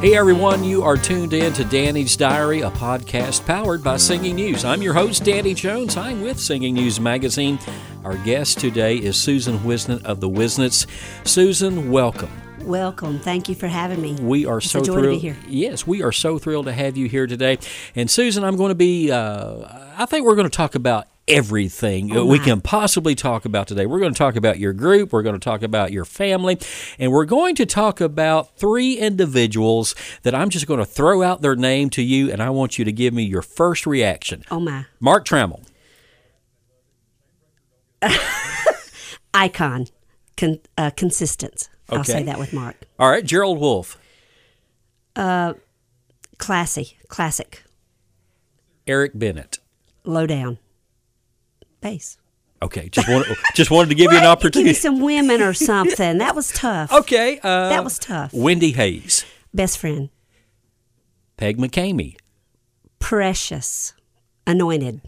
Hey everyone, you are tuned in to Danny's Diary, a podcast powered by Singing News. I'm your host, Danny Jones. I'm with Singing News Magazine. Our guest today is Susan Whisnant of the Whisnants. Susan, welcome. Welcome. Thank you for having me. We are It's so thrilled. to be here. Yes, we are so thrilled to have you here today. And Susan, I'm going to be. Uh, I think we're going to talk about everything Oh, we can possibly talk about today. We're going to talk about your group. We're going to talk about your family, and we're going to talk about three individuals that I'm just going to throw out their name to you, and I want you to give me your first reaction. Oh my. Mark Trammell. Icon. Con, uh, consistence. I'll say that with Mark. All right, Gerald Wolfe, Classy. Classic. Eric Bennett. Low down. Bass. Okay, just wanted, just wanted to give you an opportunity. some women or something. That was tough. Okay, uh, That was tough. Wendy Hayes, Best friend. Peg McKamey, Precious. Anointed.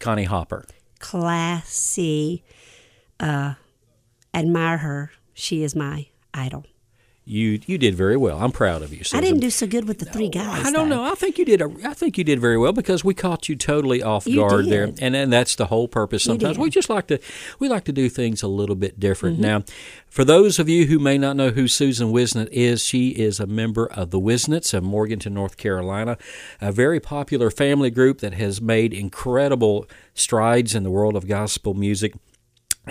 Connie Hopper. Classy. Uh, admire her. She is my idol. You you did very well. I'm proud of you. Susan. I didn't do so good with the three guys. I don't though. know. I think you did. A, I think you did very well because we caught you totally off You guard there, and and that's the whole purpose. Sometimes we just like to we like to do things a little bit different. Mm-hmm. Now, for those of you who may not know who Susan Whisnant is, she is a member of the Whisnants of Morganton, North Carolina, a very popular family group that has made incredible strides in the world of gospel music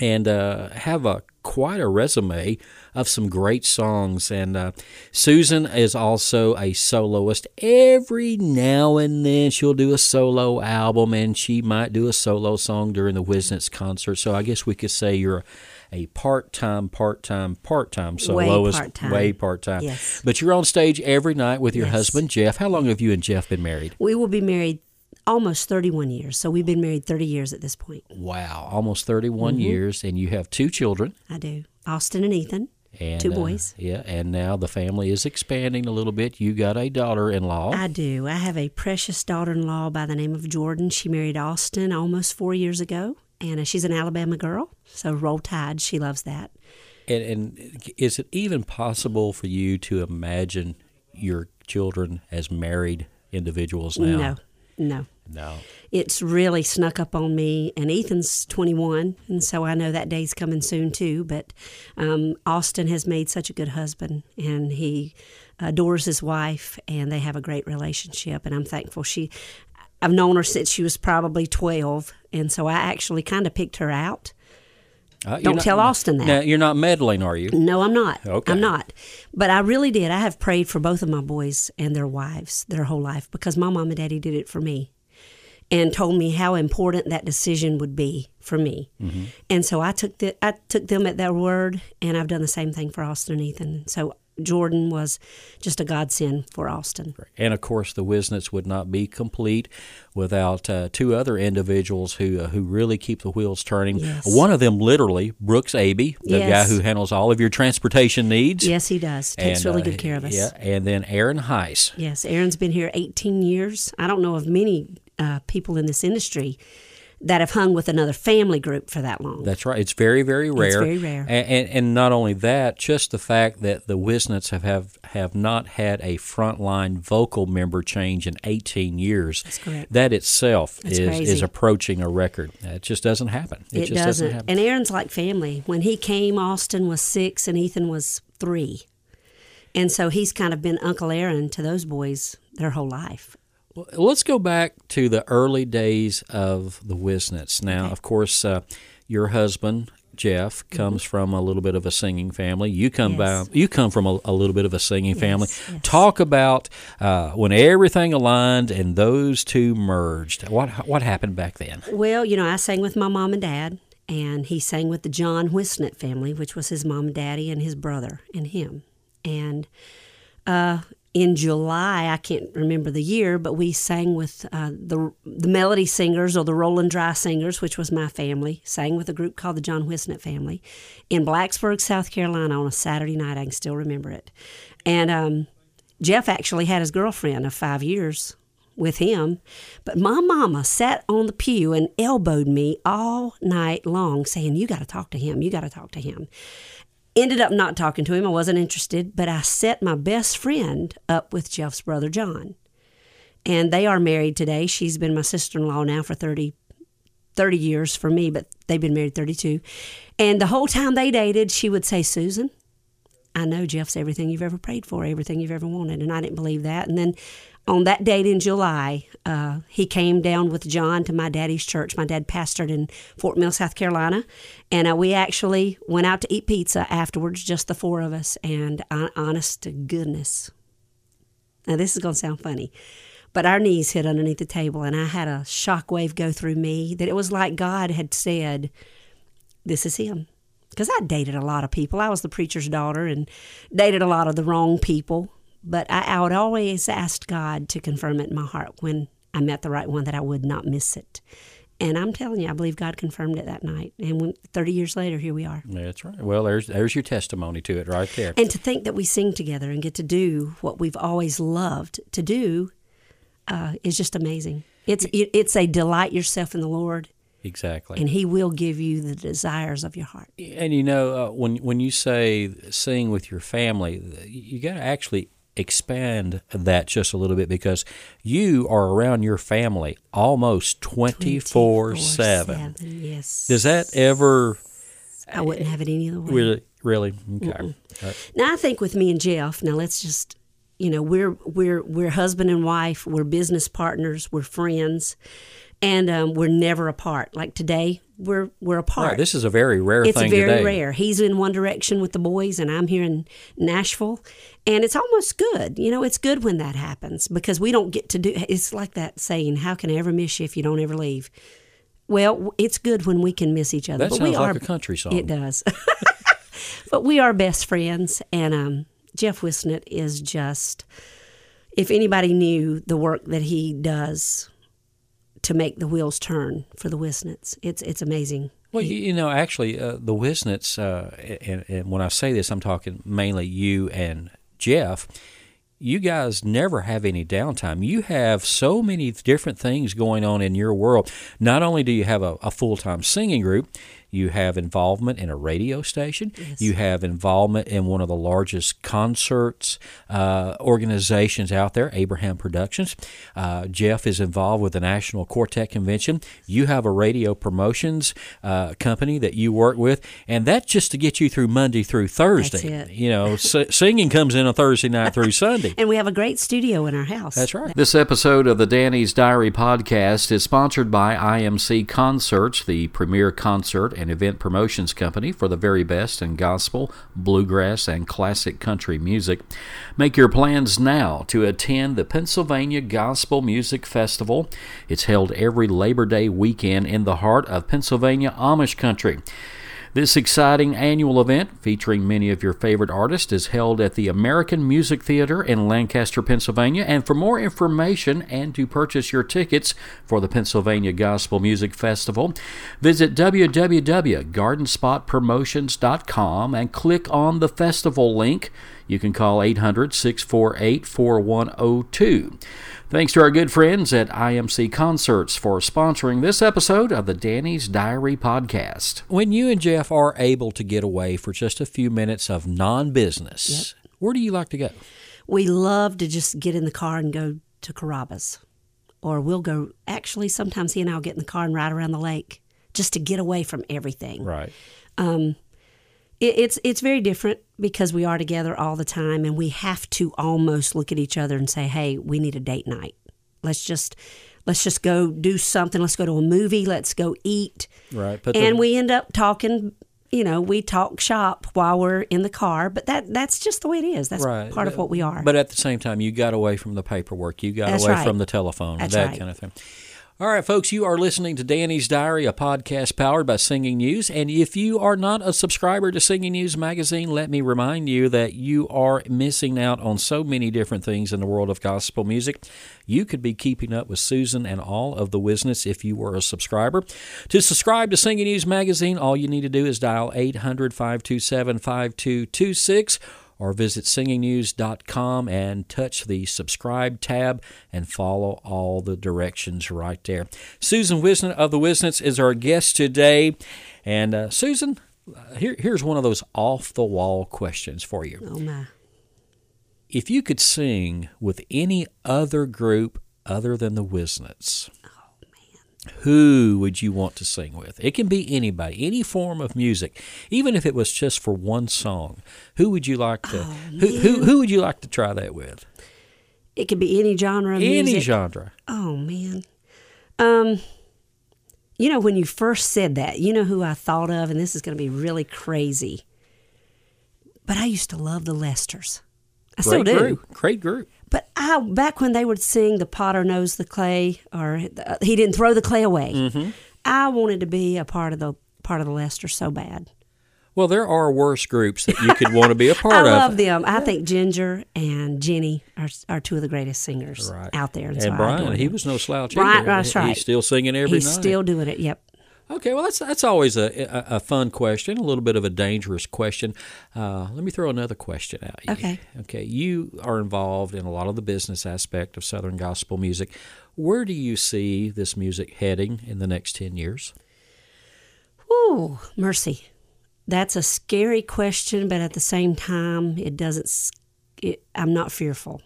and uh, have a quite a resume of some great songs. And uh, Susan is also a soloist. Every now and then she'll do a solo album, and she might do a solo song during the Whisnants concert. So I guess we could say you're a part-time, part-time, part-time soloist, part-time. way part-time. Yes. But you're on stage every night with your Yes. husband Jeff. How long have you and Jeff been married? We will be married almost 31 years. So we've been married 30 years at this point. Wow, almost 31 Mm-hmm. years, and you have two children. I do. Austin and Ethan. And, Two uh, boys. yeah, and now the family is expanding a little bit. You got a daughter-in-law. I do. I have a precious daughter in law by the name of Jordan. She married Austin almost four years ago, and uh, she's an Alabama girl. So roll tide. She loves that. and, and is it even possible for you to imagine your children as married individuals now? No, no. No. It's really snuck up on me, and Ethan's 21, and so I know that day's coming soon too. But um, Austin has made such a good husband, and he adores his wife, and they have a great relationship. And I'm thankful. She, I've known her since she was probably 12, and so I actually kind of picked her out. Uh, Don't not- tell Austin that. Now, you're not meddling, are you? No, I'm not. Okay. I'm not. But I really did. I have prayed for both of my boys and their wives their whole life because my mom and daddy did it for me and told me how important that decision would be for me. Mm-hmm. And so I took the, I took them at their word and I've done the same thing for Austin and Ethan. So Jordan was just a godsend for Austin. And of course, the Whisnants would not be complete without uh, two other individuals who uh, who really keep the wheels turning. Yes. One of them, literally, Brooks Abbey, the Yes. guy who handles all of your transportation needs. Yes, he does. Takes And, really uh, good care of us. Yeah, and then Aaron Heiss. Yes, Aaron's been here 18 years. I don't know of many uh, people in this industry that have hung with another family group for that long. That's right. It's very, very rare. very rare. A- And, and, not only that, just the fact that the Whisnants have, have, have not had a frontline vocal member change in 18 years. That's correct. That itself That's is, is approaching a record. It just doesn't happen. It, It, just doesn't. doesn't happen. And Aaron's like family. When he came, Austin was six and Ethan was three. And so he's kind of been Uncle Aaron to those boys their whole life. Let's go back to the early days of the Whisnants. Now, of course, uh, your husband Jeff comes from a little bit of a singing family. You come Mm-hmm. Yes. by, you come from a, a little bit of a singing family. yes. Talk about uh, when everything aligned and those two merged. What what happened back then? Well, you know, I sang with my mom and dad, and he sang with the John Whisnant family, which was his mom and daddy and his brother and him. And uh, in July, I can't remember the year, but we sang with uh, the the Melody Singers or the Roland Dry Singers, which was my family. Sang with a group called the John Whisnant family in Blacksburg, South Carolina, on a Saturday night. I can still remember it. And um, Jeff actually had his girlfriend of five years with him. But my mama sat on the pew and elbowed me all night long, saying, You got to talk to him. You got to talk to him. Ended up not talking to him. I wasn't interested, but I set my best friend up with Jeff's brother John. And they are married today. She's been my sister in law now for 30, 30 years for me, but they've been married 32. And the whole time they dated, she would say, Susan, I know Jeff's everything you've ever prayed for, everything you've ever wanted. And I didn't believe that. And then on that date in July, uh, he came down with John to my daddy's church. My dad pastored in Fort Mill, South Carolina. And uh, we actually went out to eat pizza afterwards, just the four of us. And uh, honest to goodness, now this is going to sound funny, but our knees hit underneath the table. And I had a shockwave go through me that it was like God had said, This is him because I dated a lot of people. I was the preacher's daughter and dated a lot of the wrong people. But I, I would always ask God to confirm it in my heart when I met the right one that I would not miss it. And I'm telling you, I believe God confirmed it that night. And when, 30 years later, here we are. That's right. Well, there's there's your testimony to it right there. And to think that we sing together and get to do what we've always loved to do uh, is just amazing. It's it, it's a delight yourself in the Lord Exactly. and he will give you the desires of your heart. And you know, uh, when when you say sing with your family, you got to actually expand that just a little bit because you are around your family almost 24 7. Yes. Does that ever I wouldn't have it any other way. really, really? Okay. Uh, Now I think with me and Jeff, now let's just you know, we're we're we're husband and wife, we're business partners, we're friends, and um, we're never apart. Like today, we're we're apart. right, this is a very rare it's thing very today. rare. He's in one direction with the boys, and I'm here in Nashville, and it's almost good. You know, it's good when that happens because we don't get to do. It's like that saying, "How can I ever miss you if you don't ever leave?" Well, it's good when we can miss each other. That but sounds we like are, a country song. It does. but we are best friends, and um, Jeff Whisnant is just. If anybody knew the work that he does to make the wheels turn for the Whisnants, it's it's amazing. Well, you, you know, actually, uh, the Whisnants, uh, and, and when I say this, I'm talking mainly you and Jeff. You guys never have any downtime. You have so many different things going on in your world. Not only do you have a, a full time singing group, you have involvement in a radio station. Yes. You have involvement in one of the largest concerts uh, organizations out there, Abraham Productions. Uh, Jeff is involved with the National Quartet Convention. You have a radio promotions uh, company that you work with, and that's just to get you through Monday through Thursday. it. You know, s- singing comes in on Thursday night through Sunday. And we have a great studio in our house. That's right. This episode of the Danny's Diary podcast is sponsored by IMC Concerts, the premier concert and event promotions company for the very best in gospel, bluegrass, and classic country music. Make your plans now to attend the Pennsylvania Gospel Music Festival. It's held every Labor Day weekend in the heart of Pennsylvania Amish country. This exciting annual event, featuring many of your favorite artists, is held at the American Music Theater in Lancaster, Pennsylvania. And for more information and to purchase your tickets for the Pennsylvania Gospel Music Festival, visit www.gardenspotpromotions.com and click on the festival link. You can call 800 648 4102. Thanks to our good friends at IMC Concerts for sponsoring this episode of the Danny's Diary podcast. When you and Jeff are able to get away for just a few minutes of non business, where do you like to go? We love to just get in the car and go to Carrabba's. Or we'll go, actually, sometimes he and I will get in the car and ride around the lake just to get away from everything. Right. Um, It, it's, it's very different because we are together all the time and we have to almost look at each other and say, hey, we need a date night. Let's just. Let's just go do something. Let's go to a movie. Let's go eat. Right. And the- we end up talking you know we talk shop while we're in the car but that that's just the way it is that's Right. part of what we are But at the same time, you got away from the paperwork. You got That's away right. from the telephone, That's that right. kind of thing. All right, folks, you are listening to Danny's Diary, a podcast powered by Singing News. And if you are not a subscriber to Singing News Magazine, let me remind you that you are missing out on so many different things in the world of gospel music. You could be keeping up with Susan and all of the Whisnants if you were a subscriber. To subscribe to Singing News Magazine, all you need to do is dial 800 527 5226 or visit singingnews.com and touch the subscribe tab and follow all the directions right there. Susan Whisnant of the Whisnants is our guest today. And uh, Susan, Uh, here, here's one of those off the wall questions for you. Oh my. If you could sing with any other group other than the Whisnants, who would you want to sing with? It can be anybody, any form of music, even if it was just for one song. Who would you like to? who, who who would you like to try that with? It could be any genre of Any music. genre. Oh man. Um you know when you first said that, you know who I thought of and this is going to be really crazy. But I used to love the Lesters. I still Great do. group. Great group. But I back when they would sing the potter knows the clay or uh, he didn't throw the clay away. Mm-hmm. I wanted to be a part of the part of the Lester so bad. Well, there are worse groups that you could want to be a part I of. I love them. I think Ginger and Jenny are are two of the greatest singers Right. out there. And, And so Brian, he was no slouch Brian- either. that's right. He's still singing every He's night. still doing it. Yep. Okay, well that's that's always a, a, a fun question, a little bit of a dangerous question. Uh, let me throw another question at you. Okay. Okay, you are involved in a lot of the business aspect of Southern gospel music. Where do you see this music heading in the next ten years? Ooh, mercy. That's a scary question, but at the same time, it doesn't. It, I'm not fearful.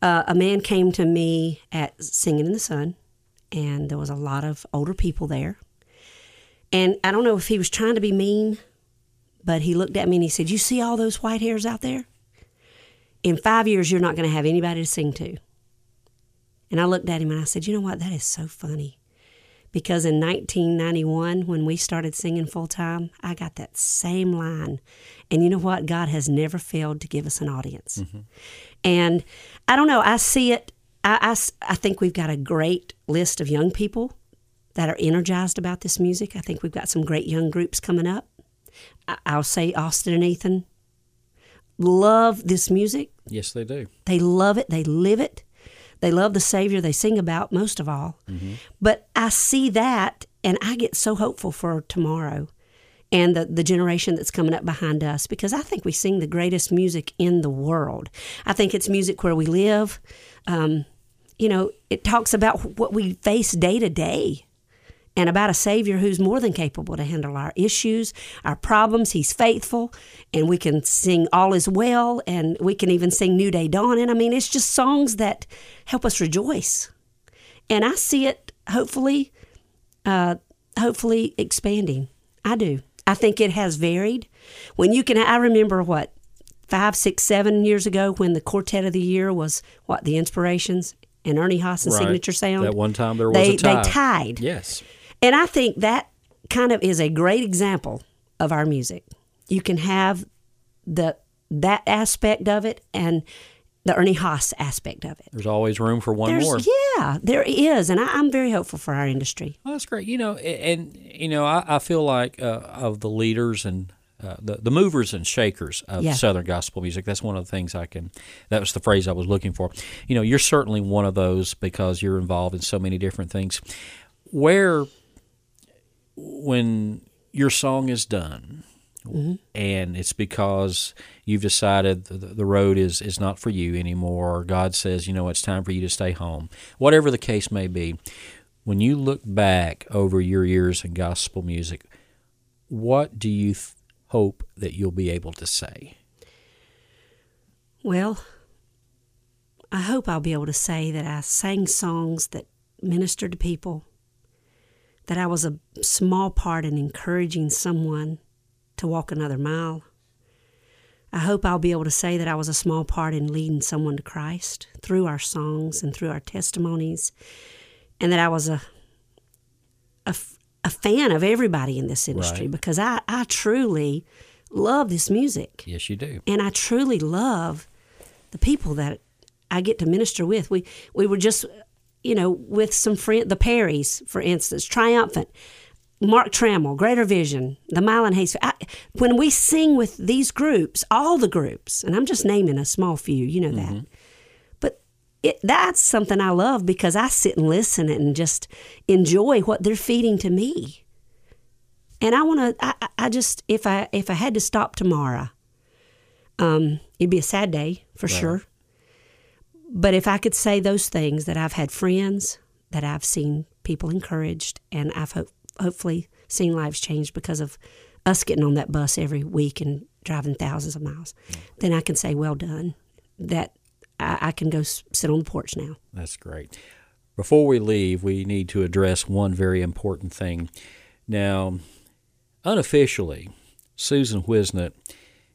Uh, a man came to me at Singing in the Sun, and there was a lot of older people there. And I don't know if he was trying to be mean, but he looked at me and he said, "You see all those white hairs out there? In five years, you're not going to have anybody to sing to." And I looked at him and I said, "You know what? That is so funny." because in 1991 when we started singing full time i got that same line and you know what god has never failed to give us an audience mm-hmm. and i don't know i see it I I think we've got a great list of young people that are energized about this music i think we've got some great young groups coming up I, i'll say austin and ethan love this music Yes, they do. they love it. They live it. They love the Savior they sing about most of all. But I see that and I get so hopeful for tomorrow and the, the generation that's coming up behind us because I think we sing the greatest music in the world. I think it's music where we live. Um, you know, it talks about what we face day to day and about a Savior who's more than capable to handle our issues, our problems. He's faithful, and we can sing All Is Well, and we can even sing New Day Dawning. I mean, it's just songs that help us rejoice. And I see it hopefully, uh, hopefully expanding. I do. I think it has varied. When you can, I remember what five, six, seven years ago when the quartet of the year was what the Inspirations and Ernie Haase and Right. Signature Sound. At one time there was they a tie. they tied. Yes. And I think that kind of is a great example of our music. You can have the that aspect of it and the Ernie Haase aspect of it. There's always room for one There's, more. yeah, there is, and I, I'm very hopeful for our industry. Well, that's great. You know, a- and you know, I, I feel like uh, of the leaders and uh, the the movers and shakers of Yeah. Southern gospel music. That's one of the things I can. That was the phrase I was looking for. You know, you're certainly one of those because you're involved in so many different things. Where, when your song is done. And it's because you've decided the, the road is, is not for you anymore, or God says, you know, it's time for you to stay home. Whatever the case may be, when you look back over your years in gospel music, what do you th- hope that you'll be able to say? Well, I hope I'll be able to say that I sang songs that ministered to people, that I was a small part in encouraging someone to walk another mile. I hope I'll be able to say that I was a small part in leading someone to Christ through our songs and through our testimonies, and that I was a, a, a fan of everybody in this industry Right. because I, I truly love this music Yes, you do. and I truly love the people that I get to minister with. We we were just, you know, with some friend, the Perrys, for instance, Triumphant, Mark Trammell, Greater Vision, the Mile and Hayes. I, when we sing with these groups, all the groups, and I'm just naming a small few, you know that. But it, that's something I love because I sit and listen and just enjoy what they're feeding to me. And I want to. I, I- I just if I if I had to stop tomorrow, um, it'd be a sad day for sure. But if I could say those things that I've had friends, that I've seen people encouraged, and I've ho- hopefully seen lives changed because of us getting on that bus every week and driving thousands of miles, then I can say, well done. That I, I can go s- sit on the porch now. That's great. Before we leave, we need to address one very important thing. Now, unofficially, Susan Whisnant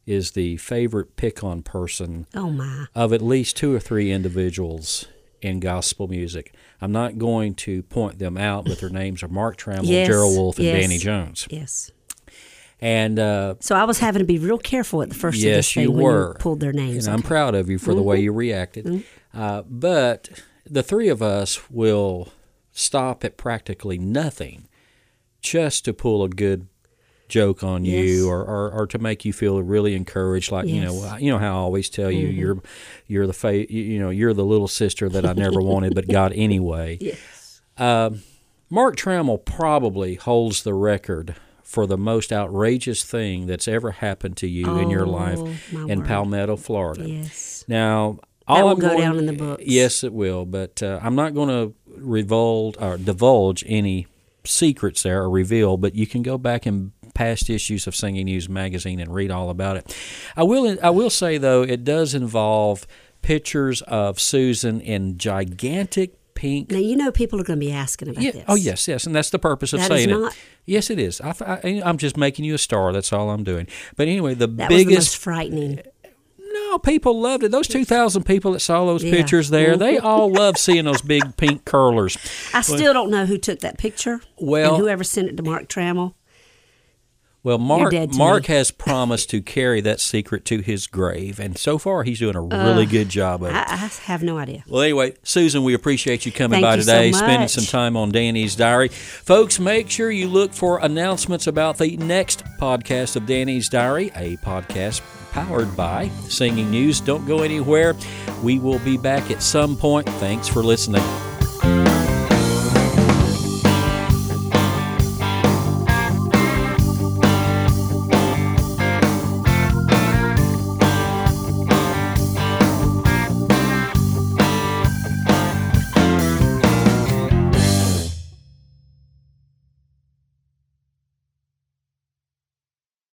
is the favorite pick on person Oh of at least two or three individuals in gospel music. I'm not going to point them out, but their names are Mark Trammell, Yes, Gerald Wolfe, and yes. Danny Jones. Yes. And uh, So I was having to be real careful at the first of yes, you were. you pulled their names. And I'm proud of you for the way you reacted. Uh, but the three of us will stop at practically nothing just to pull a good joke on Yes. you or, or, or to make you feel really encouraged like you know Mm-hmm. you know how I always tell you you're you're the fa- you- know you're the little sister that I never wanted but got anyway Yes. Mark Trammell probably holds the record for the most outrageous thing that's ever happened to you in your Oh, life in word. Palmetto, Florida. Yes. Now, That all will I'm go going- down in the books. Yes, it will. But uh, I'm not going to revulge or divulge any secrets there or reveal. But you can go back in past issues of Singing News magazine and read all about it. I will. I will say though, it does involve pictures of Susan in gigantic pink Now you know people are going to be asking about yeah. this. Oh, yes, yes, and that's the purpose of That is saying not- it. Yes, it is. I, I, I'm just making you a star. That's all I'm doing. But anyway, the That was the most biggest. frightening. no, people loved it. Those 2,000 people that saw those Yeah. Pictures there, they all loved seeing those big pink curlers. I still don't know who took that picture. Well- and whoever sent it to Mark Trammell. Well, Mark Mark me. has promised to carry that secret to his grave, and so far he's doing a really good job of it. I, I have no idea. Well, anyway, Susan, we appreciate you coming Thank by you so today, spending some time on Danny's Diary. Folks, make sure you look for announcements about the next podcast of Danny's Diary, a podcast powered by Singing News. Don't go anywhere. We will be back at some point. Thanks for listening.